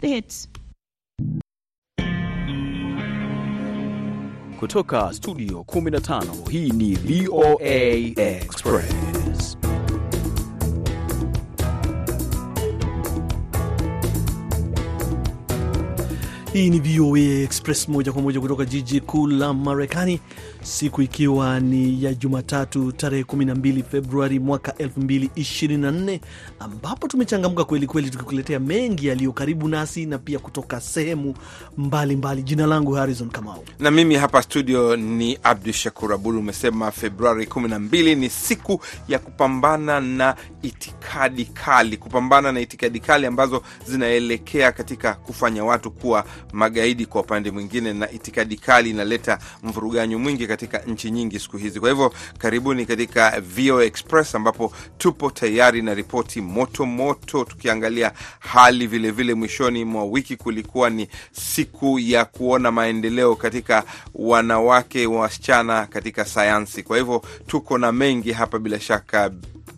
The hits. Kutoka studio 15 hii ni VOA Express. Hii ni VOA Express moja kwa moja kutoka jiji kuu la Marekani, siku ikiwa ni ya Jumatatu tarehe 12 Februari mwaka 2024, ambapo tumechangamka kweli kweli tukikuletea mengi yaliyo karibu nasi na pia kutoka sehemu mbalimbali. Jina langu Harrison Kamau na mimi hapa studio ni Abdu Shakur Abud. Umesema Februari 12 ni siku ya kupambana na itikadi kali, kupambana na itikadi kali ambazo zinaelekea katika kufanya watu kuwa magaidi kwa upande mwingine, na itikadi kali inaleta mvuruganyo mwingi katika nchi nyingi siku hizi. Kwa hivyo karibuni katika VOA Express ambapo tupo tayari na ripoti moto moto, tukiangalia hali vilevile vile. Mwishoni mwa wiki kulikuwa ni siku ya kuona maendeleo katika wanawake wasichana katika sayansi. Kwa hivyo tuko na mengi hapa bila shaka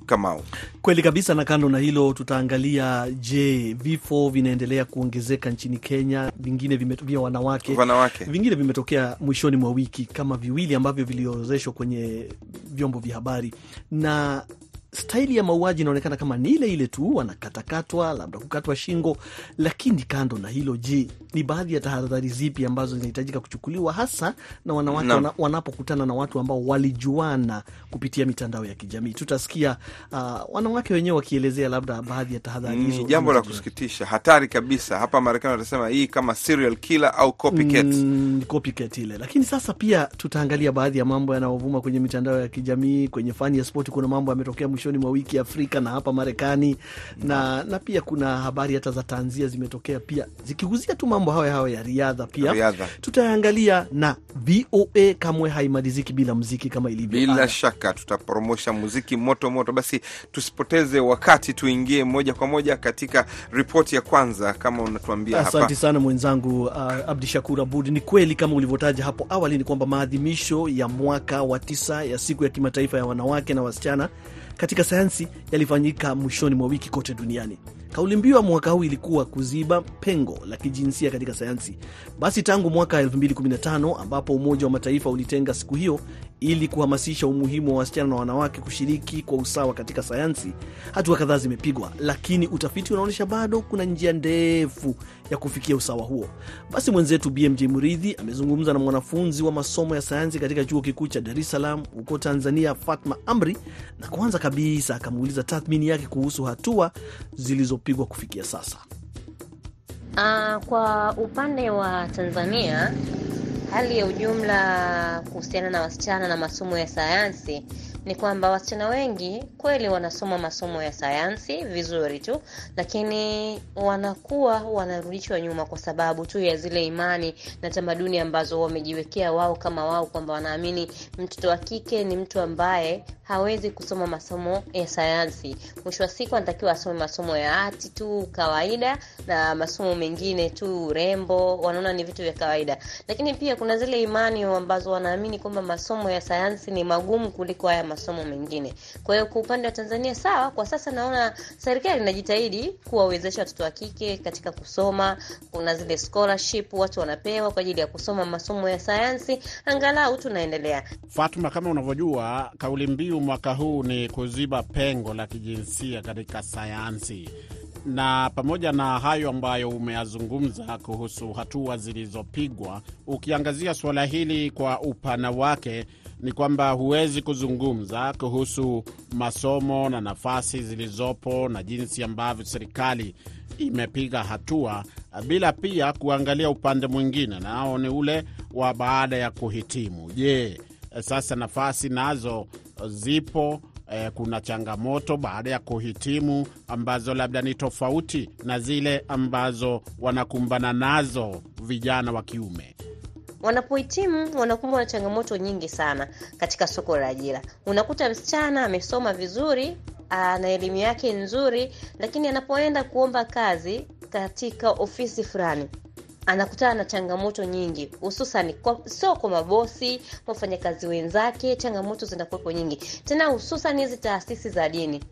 Kamau. Kweli kabisa, na kando na hilo tutaangalia, je, vifo vinaendelea kuongezeka nchini Kenya, vingine vya wanawake, wanawake, vingine vimetokea mwishoni mwa wiki kama viwili ambavyo viliorozeshwa kwenye vyombo vya habari. Na staili ya mauaji inaonekana kama ni ile ile tu, wanakatakatwa, labda kukatwa shingo. Lakini kando na hilo, je, ni baadhi ya tahadhari zipi ambazo zinahitajika kuchukuliwa hasa na wanawake no. wanapokutana na watu ambao walijuana kupitia mitandao ya kijamii? Tutasikia uh, wanawake wenyewe wakielezea labda baadhi ya tahadhari hizo. Ni jambo la kusikitisha, hatari kabisa. Hapa Marekani watasema hii kama serial killer au copycat. Mm, copycat ile. Lakini sasa pia tutaangalia baadhi ya mambo yanayovuma kwenye mitandao ya kijamii. Kwenye fani ya spoti kuna mambo yametokea mwishoni mwa wiki Afrika na hapa Marekani na, na pia kuna habari hata za tanzia zimetokea pia zikiguzia tu mambo hayo hayo ya riadha pia Riadha. tutaangalia na VOA kamwe haimaliziki bila muziki kama ilivyo Bila shaka tutapromosha muziki moto moto. Basi tusipoteze wakati, tuingie moja kwa moja katika ripoti ya kwanza, kama unatuambia hapa. Asante sana mwenzangu uh, Abdi Shakur Abud. Ni kweli kama ulivyotaja hapo awali, ni kwamba maadhimisho ya mwaka wa tisa ya siku ya kimataifa ya wanawake na wasichana katika sayansi yalifanyika mwishoni mwa wiki kote duniani. Kauli mbiu ya mwaka huu ilikuwa kuziba pengo la kijinsia katika sayansi. Basi tangu mwaka 2015 ambapo Umoja wa Mataifa ulitenga siku hiyo ili kuhamasisha umuhimu wa wasichana na wanawake kushiriki kwa usawa katika sayansi, hatua kadhaa zimepigwa, lakini utafiti unaonyesha bado kuna njia ndefu ya kufikia usawa huo. Basi mwenzetu BMJ Muridhi amezungumza na mwanafunzi wa masomo ya sayansi katika chuo kikuu cha Dar es Salaam huko Tanzania, Fatma Amri, na kwanza kabisa akamuuliza tathmini yake kuhusu hatua zilizopigwa kufikia sasa. Uh, kwa upande wa Tanzania hali ya ujumla kuhusiana na wasichana na masomo ya sayansi ni kwamba wasichana wengi kweli wanasoma masomo ya sayansi vizuri tu, lakini wanakuwa wanarudishwa nyuma kwa sababu tu ya zile imani na tamaduni ambazo wamejiwekea wao kama wao, kwamba wanaamini mtoto wa kike ni mtu ambaye hawezi kusoma masomo ya sayansi. Mwisho wa siku anatakiwa asome masomo ya hati tu kawaida, na masomo mengine tu urembo, wanaona ni vitu vya kawaida. Lakini pia kuna zile imani ambazo wanaamini kwamba masomo ya sayansi ni magumu kuliko haya masomo mengine. Kwa hiyo kwa upande wa Tanzania, sawa, kwa sasa naona serikali inajitahidi kuwawezesha watoto wa kike katika kusoma. Kuna zile scholarship watu wanapewa kwa ajili ya kusoma masomo ya sayansi, angalau tunaendelea. Fatuma, kama unavyojua kauli mbiu mwaka huu ni kuziba pengo la kijinsia katika sayansi, na pamoja na hayo ambayo umeyazungumza kuhusu hatua zilizopigwa, ukiangazia suala hili kwa upana wake, ni kwamba huwezi kuzungumza kuhusu masomo na nafasi zilizopo na jinsi ambavyo serikali imepiga hatua bila pia kuangalia upande mwingine, nao ni ule wa baada ya kuhitimu. Je, sasa nafasi nazo zipo? Eh, kuna changamoto baada ya kuhitimu ambazo labda ni tofauti na zile ambazo wanakumbana nazo vijana wa kiume. Wanapohitimu wanakumbwa na changamoto nyingi sana katika soko la ajira. Unakuta msichana amesoma vizuri, ana elimu yake nzuri, lakini anapoenda kuomba kazi katika ofisi fulani anakutana na changamoto nyingi, hususan sio kwa mabosi, wafanyakazi wenzake. Changamoto zinakuwepo nyingi tena, hususan hizi taasisi za dini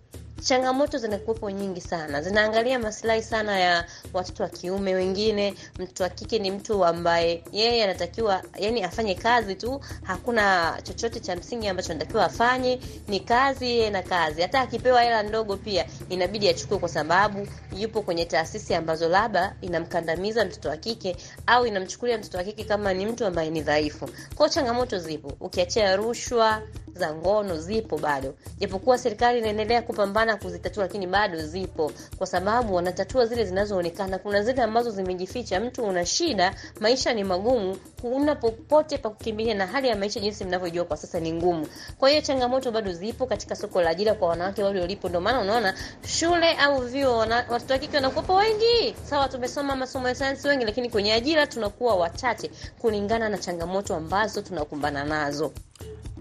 changamoto zinakuwepo nyingi sana, zinaangalia masilahi sana ya watoto wa kiume. Wengine mtoto wa kike ni mtu ambaye yeye anatakiwa yani afanye kazi tu, hakuna chochote cha msingi ambacho anatakiwa afanye, ni kazi yeye na kazi. Hata akipewa hela ndogo pia inabidi achukue, kwa sababu yupo kwenye taasisi ambazo labda inamkandamiza mtoto wa kike au inamchukulia mtoto wa kike kama ni mtu ambaye ni dhaifu. Kwao changamoto zipo, ukiachia rushwa za ngono zipo bado, japokuwa serikali inaendelea kupambana kuzitatua, lakini bado zipo, kwa sababu wanatatua zile zinazoonekana. Kuna zile ambazo zimejificha. Mtu una shida, maisha ni magumu, huna popote pa kukimbilia, na hali ya maisha jinsi mnavyojua kwa sasa ni ngumu. Kwa hiyo changamoto bado zipo katika soko la ajira kwa wanawake wale walipo. Ndio maana unaona shule au vyuo, watoto wa kike wanakuwepo wengi. Sawa, tumesoma masomo ya sayansi wengi, lakini kwenye ajira tunakuwa wachache kulingana na changamoto ambazo tunakumbana nazo.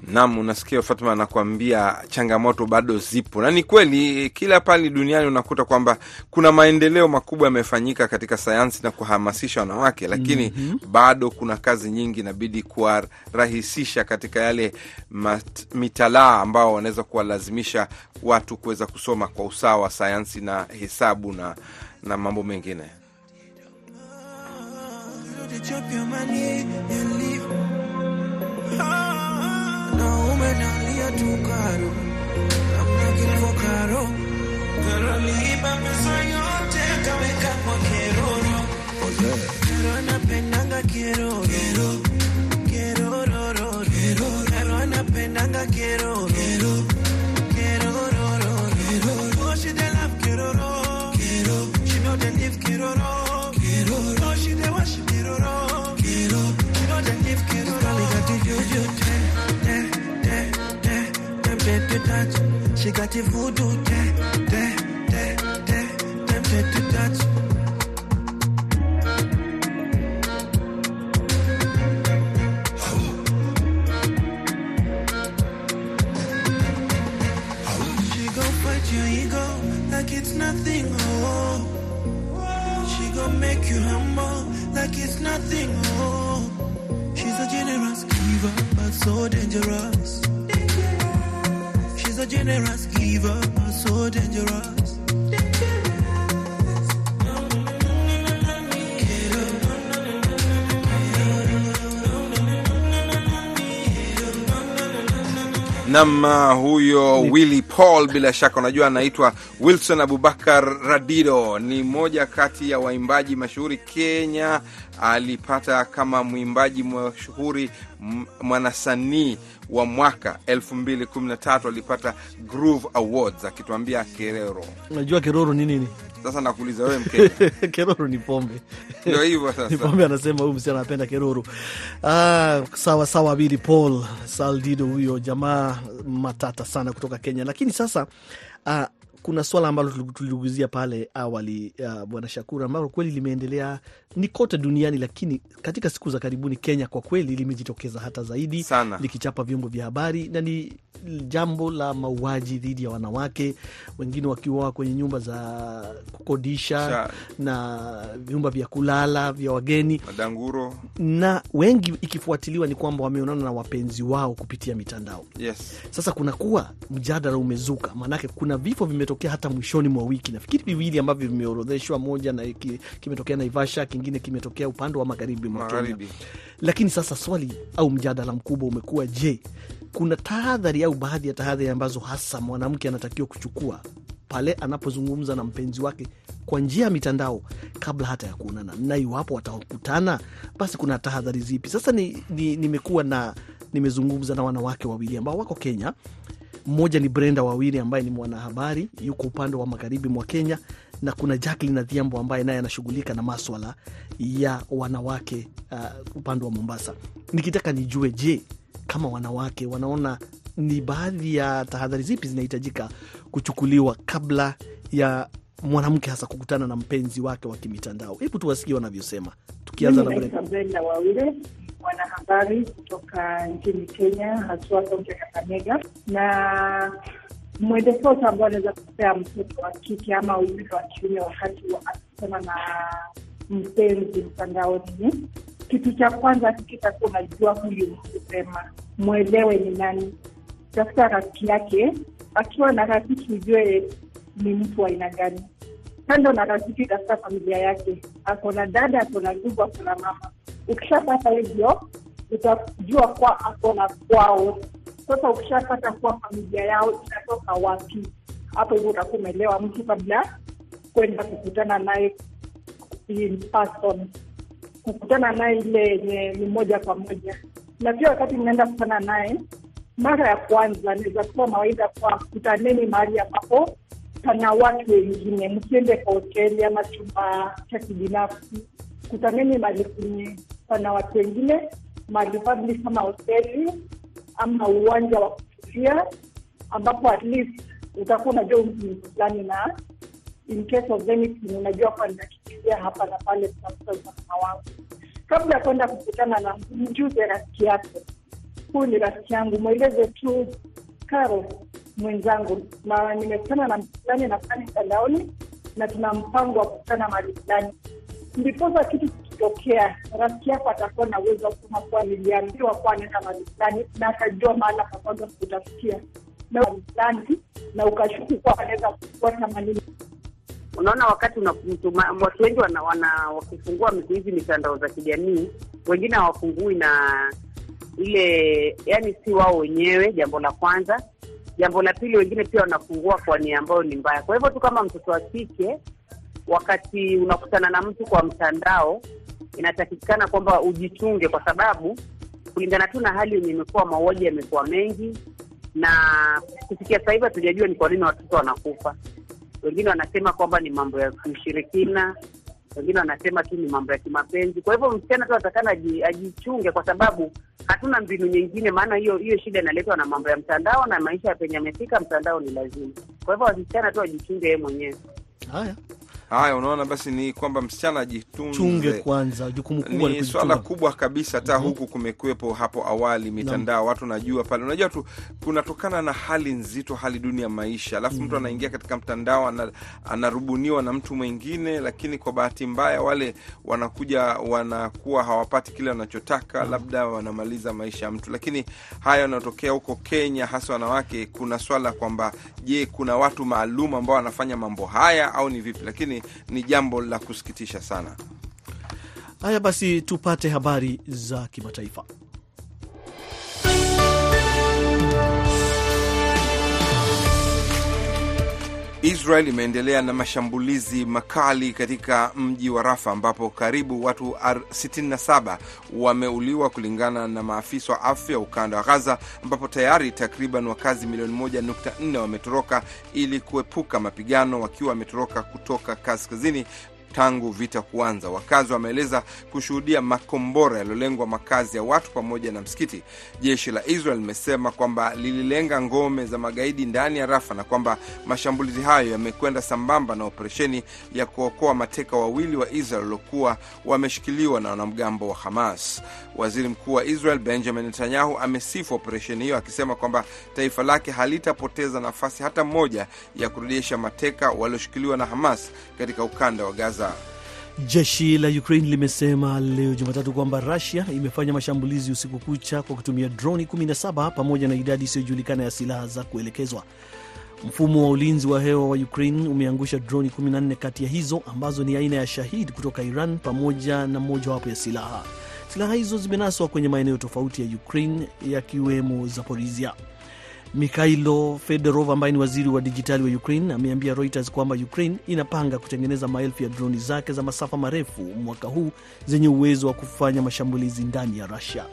Naam, unasikia Fatma anakuambia changamoto bado zipo, na ni kweli, kila pale duniani unakuta kwamba kuna maendeleo makubwa yamefanyika katika sayansi na kuhamasisha wanawake, lakini mm -hmm. bado kuna kazi nyingi inabidi kuwarahisisha katika yale mitalaa ambao wanaweza kuwalazimisha watu kuweza kusoma kwa usawa sayansi na hesabu na, na mambo mengine Nalia tu karo, looking for karo. Karo liiba pesa yote kaweka kwa keroro. Karo anapendanga keroro. Keroro. Nam huyo Willy Paul, bila shaka unajua anaitwa Wilson Abubakar Radido, ni mmoja kati ya waimbaji mashuhuri Kenya. Alipata kama mwimbaji mashuhuri mwanasanii wa mwaka 2013 alipata Groove Awards akituambia kerero. Unajua keroro ni nini? Sasa nakuuliza wewe Mkenya. keroro ni pombe. Ndio hivyo Ni pombe, anasema huyu msichana anapenda keroro. Ah, sawa sawa, Billy Paul Saldido, huyo jamaa matata sana kutoka Kenya. Lakini sasa ah, kuna swala ambalo tuliguzia pale awali uh, bwana Shakura, ambalo kweli limeendelea ni kote duniani, lakini katika siku za karibuni Kenya kwa kweli limejitokeza hata zaidi Sana. likichapa vyombo vya habari na ni jambo la mauaji dhidi ya wanawake, wengine wakiwa kwenye nyumba za kukodisha Sha- na vyumba vya kulala vya wageni, Madanguro. na wengi ikifuatiliwa ni kwamba wameonana na wapenzi wao kupitia mitandao. Yes. Sasa kunakuwa mjadala umezuka, maanake kuna vifo vimetokea hata mwishoni mwa wiki, nafikiri viwili ambavyo vimeorodheshwa, moja na ki- kimetokea Naivasha, kingine kimetokea upande wa magharibi mwa Kenya. Lakini sasa swali au mjadala mkubwa umekuwa je, kuna tahadhari au baadhi ya tahadhari ambazo hasa mwanamke anatakiwa kuchukua pale anapozungumza na mpenzi wake kwa njia ya mitandao kabla hata ya kuonana, na iwapo watakutana, basi kuna tahadhari zipi? Sasa ni, ni, na nimezungumza na wanawake wawili ambao wako Kenya. Mmoja ni Brenda Wawili ambaye ni mwanahabari yuko upande wa magharibi mwa Kenya, na kuna Jacqueline Adhiambo ambaye naye anashughulika na maswala ya wanawake uh, upande wa Mombasa. Nikitaka nijue, je, kama wanawake wanaona ni baadhi ya tahadhari zipi zinahitajika kuchukuliwa kabla ya mwanamke hasa kukutana na mpenzi wake wa kimitandao. Hebu tuwasikie wanavyosema, tukianza na Brenda. Wawire, mwanahabari kutoka nchini Kenya, haswa kaunti ya Kakamega, na mwelekezo ambao anaweza kupea mtoto wa kike ama yule wa kiume wakati wa akikutana na mpenzi mtandaoni ni kitu cha kwanza, kitakuwa unajua huyu kusema, mwelewe ni nani, tafuta rafiki yake. Akiwa na rafiki, ujue ni mtu wa aina gani. Kando na rafiki, tafuta familia yake, ako na dada, ako na ndugu, ako na mama. Ukishapata hivyo, utajua kwa ako na kwao. Sasa ukishapata kuwa familia yao inatoka wapi, hapo hivyo utakuwa umeelewa mtu kabla kwenda kukutana naye in person, kukutana naye ile yenye ni moja kwa moja. Na pia wakati mnaenda kukutana naye mara ya kwanza, naweza kuwa mawaidha kwa kutaneni mahali ambapo pana watu wengine, msiende kwa hoteli ama chumba cha kibinafsi. Kutaneni mahali kwenye pana watu wengine, mahali public kama hoteli ama uwanja wa kutulia, ambapo at least utakuwa unajua mtu ni fulani na in case of anything unajua kuwa ninakimbia hapa na pale kutafuta usalama wangu. Kabla ya kwenda kukutana na mjuze rafiki yako, huyu ni rafiki yangu, mweleze tu Karo mwenzangu, na nimekutana na mtu fulani na fulani mtandaoni, na tuna mpango wa kukutana mahali fulani. Ndiposa kitu kikitokea, rafiki yako atakuwa na uwezo wa kusema kuwa niliambiwa kuwa anaenda mahali fulani, na akajua mahala pa kwanza kutafikia na fulani, na ukashuku kuwa anaweza kufuata manini Unaona, wakati una- mtu- ma- watu wengi wana, wana wakifungua siku hizi mitandao za kijamii, wengine hawafungui na ile, yani si wao wenyewe, jambo la kwanza. Jambo la pili, wengine pia wanafungua kwa nia ambayo ni mbaya. Kwa hivyo tu kama mtoto wa kike, wakati unakutana na mtu kwa mtandao, inatakikana kwamba ujichunge, kwa sababu kulingana tu na hali yenye imekuwa, mauaji yamekuwa mengi, na kufikia sasa hivi hatujajua ni kwa nini watoto wanakufa wengine wanasema kwamba ni mambo ya ushirikina, wengine wanasema tu ni mambo ya kimapenzi. Kwa hivyo msichana tu atakana ajichunge, kwa sababu hatuna mbinu nyingine, maana hiyo hiyo shida inaletwa na mambo ya mtandao na maisha ya penye amefika, mtandao ni lazima. Kwa hivyo wasichana tu ajichunge yeye mwenyewe. Haya, Haya, unaona, basi ni kwamba msichana ajitunge kwanza, jukumu kubwa ni swala kubwa kabisa. Hata huku kumekuwepo hapo awali mitandao, watu najua pale, unajua tu kunatokana na hali nzito, hali duni ya maisha, alafu mtu anaingia katika mtandao ana, anarubuniwa na mtu mwingine, lakini kwa bahati mbaya wale wanakuja wanakuwa hawapati kile wanachotaka, labda wanamaliza maisha ya mtu. Lakini haya yanayotokea huko Kenya, hasa wanawake, kuna swala kwamba je, kuna watu maalum ambao wanafanya mambo haya au ni vipi? Lakini ni jambo la kusikitisha sana. Haya basi, tupate habari za kimataifa. Israel imeendelea na mashambulizi makali katika mji wa Rafa ambapo karibu watu 67 wameuliwa kulingana na maafisa wa afya ukanda wa Gaza, ambapo tayari takriban wakazi milioni 1.4 wametoroka ili kuepuka mapigano, wakiwa wametoroka kutoka kaskazini tangu vita kuanza. Wakazi wameeleza kushuhudia makombora yaliyolengwa makazi ya watu pamoja na msikiti. Jeshi la Israel limesema kwamba lililenga ngome za magaidi ndani ya Rafa na kwamba mashambulizi hayo yamekwenda sambamba na operesheni ya kuokoa mateka wawili wa Israel waliokuwa wameshikiliwa na wanamgambo wa Hamas. Waziri Mkuu wa Israel Benjamin Netanyahu amesifu operesheni hiyo akisema kwamba taifa lake halitapoteza nafasi hata moja ya kurejesha mateka walioshikiliwa na Hamas katika ukanda wa Gaza. Jeshi la Ukraine limesema leo Jumatatu kwamba Rusia imefanya mashambulizi usiku kucha kwa kutumia droni 17 pamoja na idadi isiyojulikana ya silaha za kuelekezwa. Mfumo wa ulinzi wa hewa wa Ukraine umeangusha droni 14 kati ya hizo ambazo ni aina ya Shahid kutoka Iran pamoja na mojawapo ya silaha. Silaha hizo zimenaswa kwenye maeneo tofauti ya Ukraine yakiwemo Zaporizhia. Mikhailo Fedorov ambaye ni waziri wa dijitali wa Ukraine ameambia Reuters kwamba Ukraine inapanga kutengeneza maelfu ya droni zake za masafa marefu mwaka huu zenye uwezo wa kufanya mashambulizi ndani ya Rusia.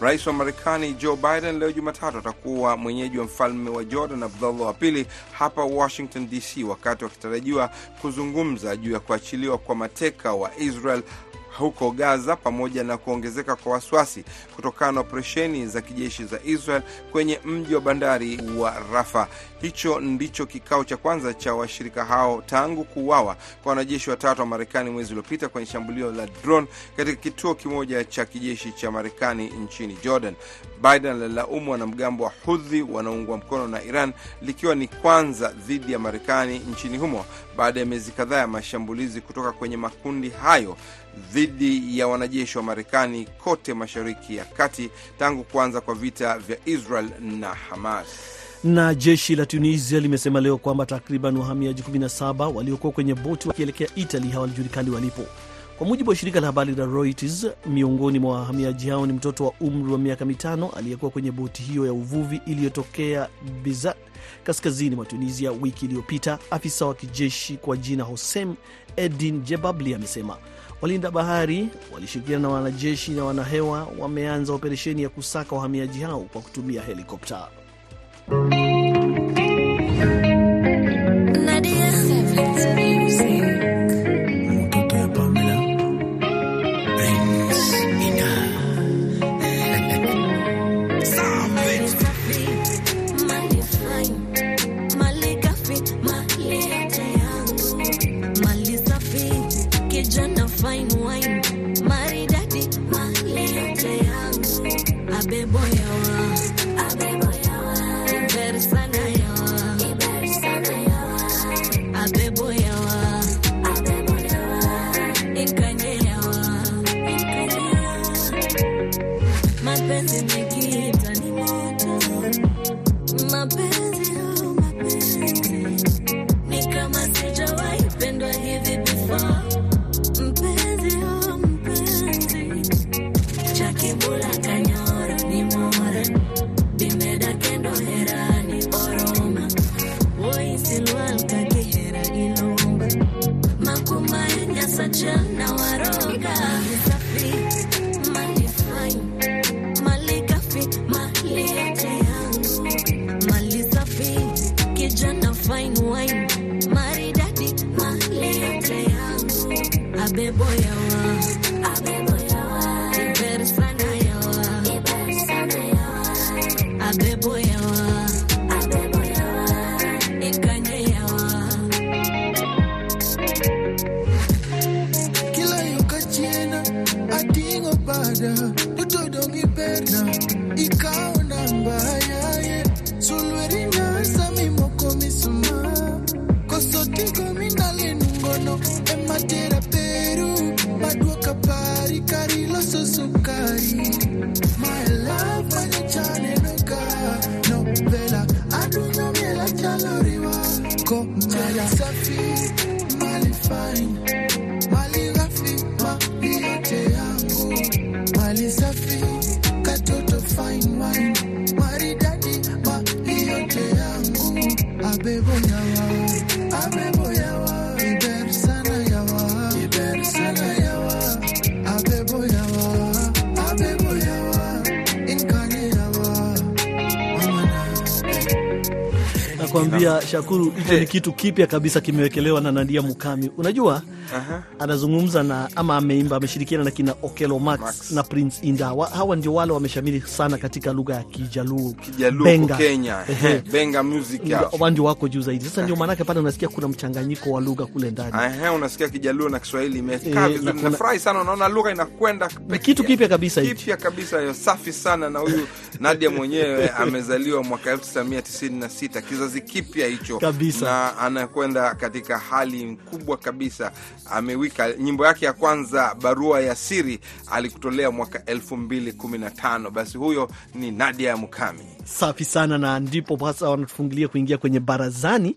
Rais wa Marekani Joe Biden leo Jumatatu atakuwa mwenyeji wa mfalme wa Jordan Abdullah wa pili hapa Washington DC, wakati wakitarajiwa kuzungumza juu ya kuachiliwa kwa mateka wa Israel huko Gaza pamoja na kuongezeka kwa wasiwasi kutokana na operesheni za kijeshi za Israel kwenye mji wa bandari wa Rafa. Hicho ndicho kikao cha kwanza cha washirika hao tangu kuuawa kwa wanajeshi watatu wa Marekani mwezi uliopita kwenye shambulio la drone katika kituo kimoja cha kijeshi cha Marekani nchini Jordan. Biden alilaumu wanamgambo wa Hudhi wanaoungwa mkono na Iran likiwa ni kwanza dhidi ya Marekani nchini humo baada ya miezi kadhaa ya mashambulizi kutoka kwenye makundi hayo dhidi ya wanajeshi wa Marekani kote Mashariki ya Kati tangu kuanza kwa vita vya Israel na Hamas. Na jeshi la Tunisia limesema leo kwamba takriban wahamiaji 17 waliokuwa kwenye boti wakielekea Italy hawajulikani walipo. Kwa mujibu wa shirika la habari la Reuters, miongoni mwa wahamiaji hao ni mtoto wa umri wa miaka mitano aliyekuwa kwenye boti hiyo ya uvuvi iliyotokea Bizat, kaskazini mwa Tunisia wiki iliyopita. Afisa wa kijeshi kwa jina Hosem Edin Jebabli amesema walinda bahari walishirikiana na wanajeshi na wanahewa wameanza operesheni ya kusaka wahamiaji hao kwa kutumia helikopta. boy. Nakwambia Shakuru, hicho ni kitu kipya kabisa kimewekelewa na Nadia Mukami. Unajua Aha. anazungumza na ama ameimba, ameshirikiana na kina Okelo Max, Max. na Prince Inda. Wa- Hawa ndio wale wameshamiri sana katika lugha ya Kijaluo, Kijaluo Benga. Kenya. Benga music ya. Ndio wako juu zaidi. Sasa ndio maanake pale unasikia kuna mchanganyiko wa lugha kule ndani. Unasikia Kijaluo na Kiswahili imekaa Eh, vizuri. kuna- Nafurahi sana, unaona lugha inakwenda kitu kipya kabisa kipya kabisa, hiyo safi sana. Na huyu Nadia mwenyewe amezaliwa mwaka 1996 kizazi kipya hicho Kabisa. na anakwenda katika hali kubwa kabisa. Amewika nyimbo yake ya kwanza, barua ya siri, alikutolea mwaka 2015. Basi huyo ni Nadia Mukami. Safi sana, na ndipo sasa wanatufungilia kuingia kwenye barazani,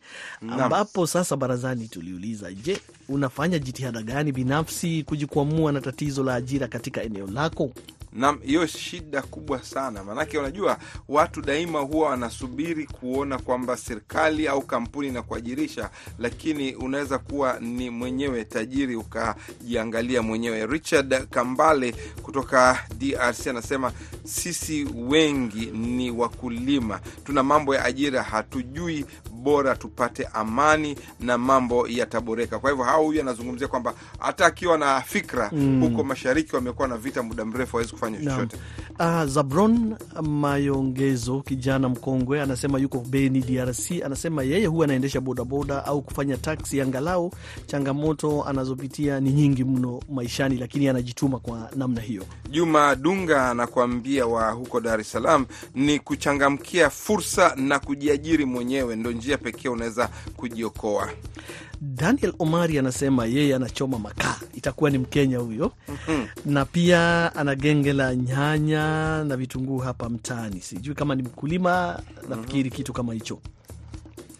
ambapo sasa barazani tuliuliza, je, unafanya jitihada gani binafsi kujikwamua na tatizo la ajira katika eneo lako? Naam, hiyo shida kubwa sana, maanake unajua watu daima huwa wanasubiri kuona kwamba serikali au kampuni inakuajirisha, lakini unaweza kuwa ni mwenyewe tajiri ukajiangalia mwenyewe. Richard Kambale kutoka DRC anasema sisi wengi ni wakulima, tuna mambo ya ajira, hatujui bora tupate amani na mambo yataboreka. Kwa hivyo hao, huyu anazungumzia kwamba hata akiwa na fikra huko mashariki wamekuwa na vita muda mrefu, hawezi kufanya chochote. Uh, Zabron Mayongezo, kijana mkongwe, anasema yuko Beni, DRC. Anasema yeye huwa anaendesha bodaboda au kufanya taksi, angalau changamoto anazopitia ni nyingi mno maishani, lakini anajituma kwa namna hiyo. Juma Dunga anakuambia wa huko Dar es Salaam ni kuchangamkia fursa na kujiajiri mwenyewe, ndo njia pekee unaweza kujiokoa. Daniel Omari anasema yeye anachoma makaa, itakuwa ni Mkenya huyo na pia ana genge la nyanya na vitunguu hapa mtaani. Sijui kama ni mkulima, nafikiri kitu kama hicho.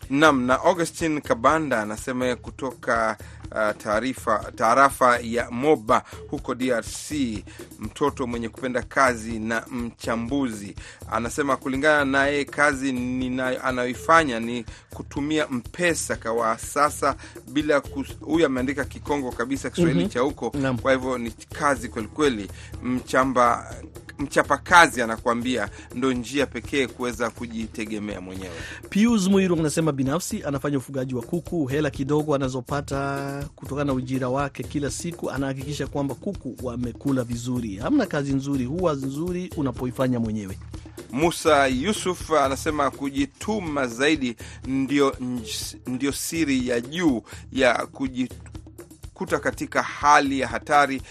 Nam na Augustin Kabanda anasema kutoka uh, taarifa taarafa ya Moba huko DRC, mtoto mwenye kupenda kazi na mchambuzi. Anasema kulingana naye kazi anayoifanya ni kutumia mpesa kwa sasa bila huyu ameandika Kikongo kabisa Kiswahili cha huko, kwa hivyo ni kazi kwelikweli. Mchamba mchapa kazi anakuambia ndo njia pekee kuweza kujitegemea mwenyewe. Pius Muiru anasema binafsi anafanya ufugaji wa kuku. Hela kidogo anazopata kutokana na ujira wake kila siku, anahakikisha kwamba kuku wamekula vizuri. Hamna kazi nzuri huwa nzuri unapoifanya mwenyewe. Musa Yusuf anasema kujituma zaidi ndio, ndio siri ya juu ya kujikuta katika hali ya hatari,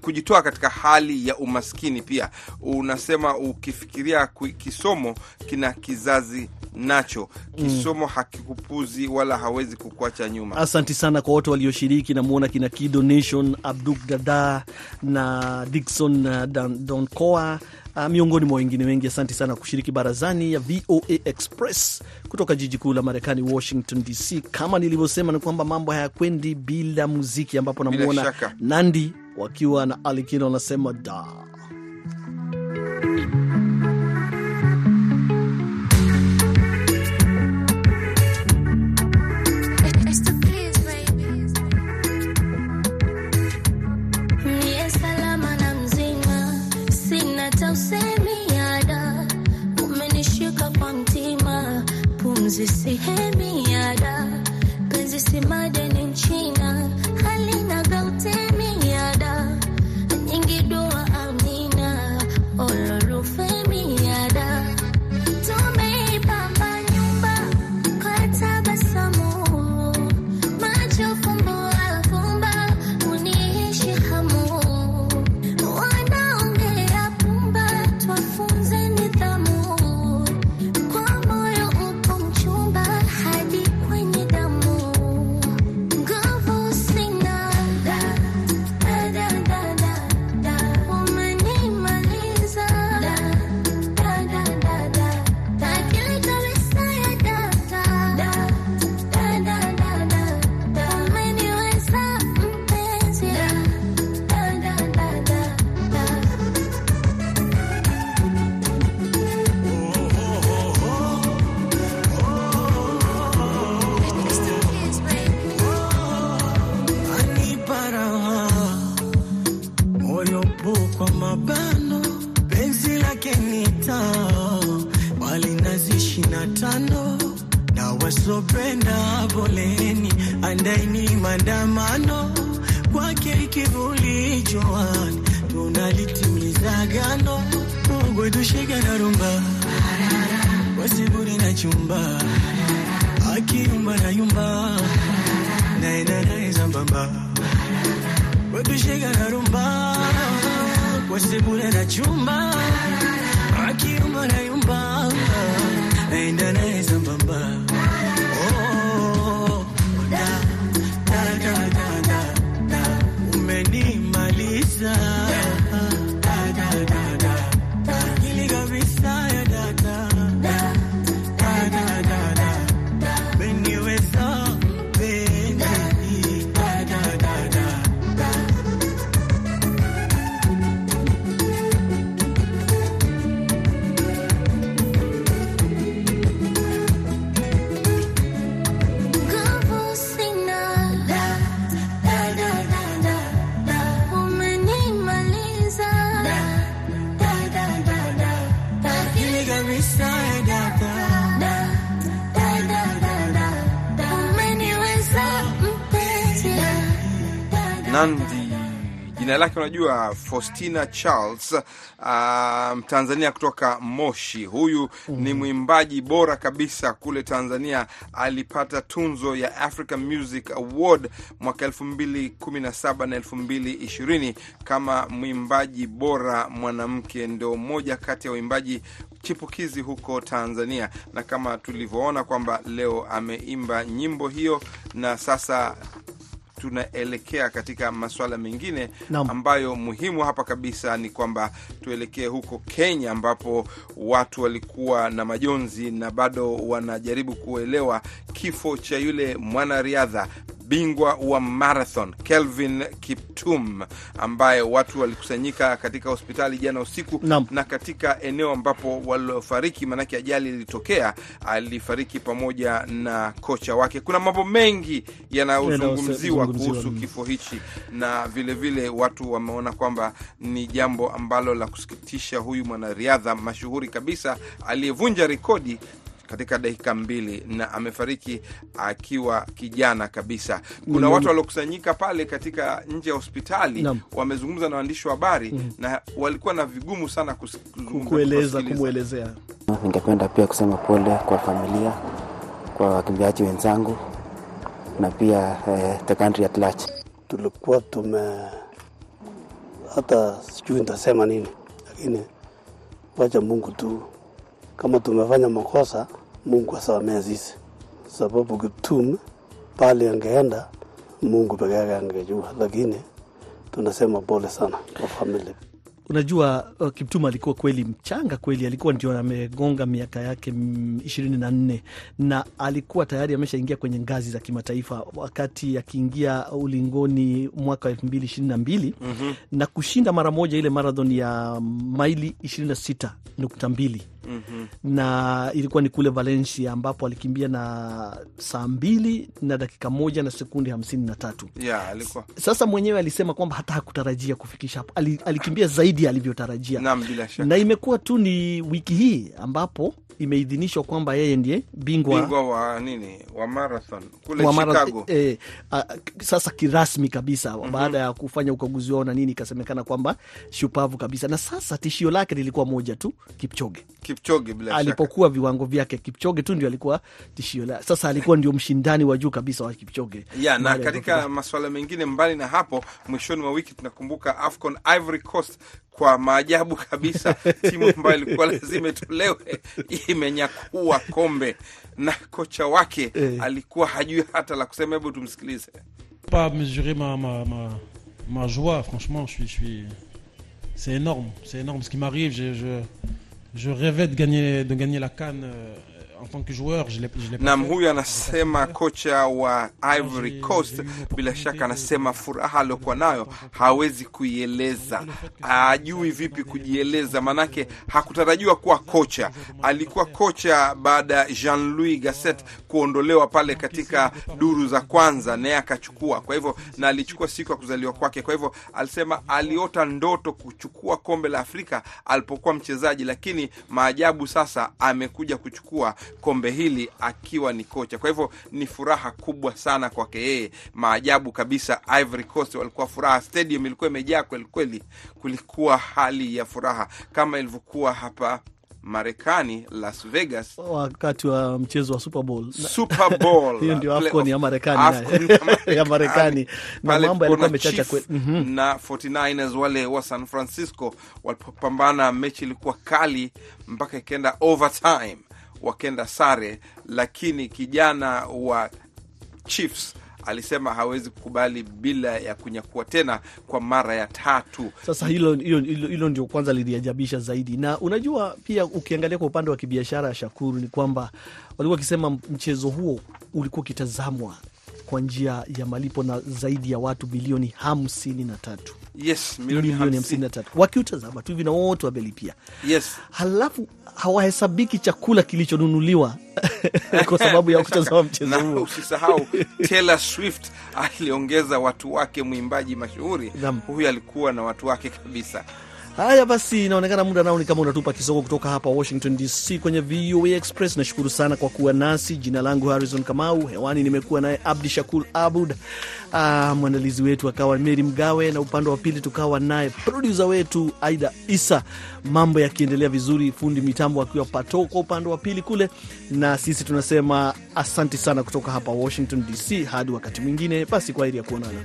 kujitoa katika hali ya umaskini. Pia unasema ukifikiria kisomo kina kizazi nacho, kisomo hakikupuzi wala hawezi kukuacha nyuma. Asanti sana kwa wote walioshiriki. Namwona kina Kidonation, Abduk Dada na Dikson uh, Donkoa miongoni mwa wengine wengi. Asante sana kushiriki barazani ya VOA Express kutoka jiji kuu la Marekani, Washington DC. Kama nilivyosema, ni kwamba mambo hayakwendi bila muziki, ambapo namwona. Nandi wakiwa na Alikino wanasema da yada, umenishika kwa mtima, pumzi sihemi yada, penzi si madeni nchina, halina na wasopenda poleni andaini maandamano kwake kivuli joani tunalitimiza gano ugwetushika na rumba wasiburi na chumba akiumba na yumba naenda naye sambamba wetushika na rumba wasiburi na chumba akiumba na yumba naenda naye sambamba Jina lake unajua, Faustina Charles, Mtanzania um, kutoka Moshi. Huyu ni mwimbaji bora kabisa kule Tanzania. Alipata tunzo ya African Music Award mwaka 2017 na 2020 kama mwimbaji bora mwanamke. Ndio mmoja kati ya waimbaji chipukizi huko Tanzania, na kama tulivyoona kwamba leo ameimba nyimbo hiyo, na sasa tunaelekea katika masuala mengine no. ambayo muhimu hapa kabisa ni kwamba tuelekee huko Kenya, ambapo watu walikuwa na majonzi na bado wanajaribu kuelewa kifo cha yule mwanariadha bingwa wa marathon Kelvin Kiptum, ambaye watu walikusanyika katika hospitali jana usiku Naam. na katika eneo ambapo waliofariki, maanake ajali ilitokea, alifariki pamoja na kocha wake. Kuna mambo mengi yanayozungumziwa kuhusu kifo hichi, na vilevile vile watu wameona kwamba ni jambo ambalo la kusikitisha. Huyu mwanariadha mashuhuri kabisa aliyevunja rekodi katika dakika mbili na amefariki akiwa kijana kabisa. Kuna Mm. watu waliokusanyika pale katika nje ya hospitali wamezungumza na waandishi wa habari na walikuwa na vigumu sana kueleza kumwelezea Ningependa pia kusema pole kwa familia, kwa wakimbiaji wenzangu na pia eh, the country at large. tulikuwa tume hata sijui nitasema nini, lakini wacha Mungu tu, kama tumefanya makosa, Mungu asamee sisi, sababu Kiptum pale angeenda, Mungu peke yake angejua, lakini tunasema pole sana kwa familia. Unajua, uh, Kiptum alikuwa kweli mchanga kweli, alikuwa ndio amegonga miaka yake ishirini na nne. Na alikuwa tayari ameshaingia kwenye ngazi za kimataifa. Wakati akiingia ulingoni mwaka wa elfu mbili ishirini na mbili na kushinda mara moja ile marathon ya maili ishirini na sita nukta mbili na ilikuwa ni kule Valencia ambapo alikimbia na saa mbili na dakika moja na sekundi hamsini na tatu. Yeah, alikuwa. Sasa mwenyewe alisema kwamba hata hakutarajia kufikisha hapo, alikimbia zaidi alivyotarajia. Na imekuwa tu ni wiki hii ambapo imeidhinishwa kwamba yeye ndiye bingwa, bingwa wa nini? Wa marathon. Kule wa Chicago. eh, a, sasa kirasmi kabisa baada ya kufanya ukaguzi wao na nini, ikasemekana kwamba shupavu kabisa, na sasa tishio lake lilikuwa moja tu, Kipchoge. Kipchoge bila shaka. Alipokuwa viwango vyake, Kipchoge tu ndio alikuwa tishio la sasa, alikuwa ndio mshindani wa juu kabisa wa Kipchoge. Ya na katika masuala mengine mbali na hapo, mwishoni mwa wiki tunakumbuka AFCON Ivory Coast kwa maajabu kabisa, timu ambayo ilikuwa lazima itolewe imenyakua kombe na kocha wake Eh. alikuwa hajui hata la kusema. Hebu tumsikilize. pas mesurer ma, ma, ma, ma joie, franchement, je suis, je suis... c'est énorme, c'est énorme ce qui m'arrive. Je, je, je rêvais de gagner, de gagner la Cannes euh, en tant que joueur, je l'ai Nam huyu anasema kocha wa Ivory Coast, bila shaka anasema furaha aliyokuwa nayo hawezi kuieleza, hajui vipi kujieleza, manake hakutarajiwa kuwa kocha. Alikuwa kocha baada ya Jean-Louis Gasset kuondolewa pale katika duru za kwanza, naye akachukua. Kwa hivyo na alichukua siku ya kuzaliwa kwake. Kwa hivyo alisema aliota ndoto kuchukua kombe la Afrika alipokuwa mchezaji, lakini maajabu sasa amekuja kuchukua kombe hili akiwa ni kocha. Kwa hivyo ni furaha kubwa sana kwake yeye, maajabu kabisa. Ivory Coast walikuwa furaha, stadium ilikuwa imejaa kweli kweli, kulikuwa hali ya furaha kama ilivyokuwa hapa Marekani, Las Vegas, wakati wa mchezo wa Super Bowl. Super Bowl. Hiyo ndio AFCON ya Marekani ya Marekani. Na mambo yalikuwa mechacha kweli. Mhm. na 49ers wale wa San Francisco walipopambana, mechi ilikuwa kali mpaka ikaenda overtime, wakenda sare, lakini kijana wa Chiefs alisema hawezi kukubali bila ya kunyakua tena kwa mara ya tatu. Sasa hilo, hilo, hilo, hilo ndio kwanza liliajabisha zaidi, na unajua pia ukiangalia kwa upande wa kibiashara, Shakuru, ni kwamba walikuwa wakisema mchezo huo ulikuwa ukitazamwa kwa njia ya malipo na zaidi ya watu milioni hamsini na tatu Yes, milioni milioni hamsini hamsini. na tatu wakiutazama tu hivi na wote wamelipia, Yes. halafu hawahesabiki chakula kilichonunuliwa kwa sababu ya kutazama mchezo huo. usisahau Taylor Swift aliongeza watu wake, mwimbaji mashuhuri huyu alikuwa na watu wake kabisa. Haya basi, inaonekana muda nao ni kama unatupa kisogo kutoka hapa Washington DC kwenye VOA Express. Nashukuru sana kwa kuwa nasi. Jina langu Harrison Kamau, hewani nimekuwa naye Abdi Shakur Abud, ah, mwandalizi wetu akawa Meri Mgawe, na upande wa pili tukawa naye produsa wetu Aida Isa. Mambo yakiendelea vizuri, fundi mitambo akiwa pato kwa upande wa pili kule, na sisi tunasema asanti sana kutoka hapa Washington DC. Hadi wakati mwingine, basi kwa heri ya kuonana.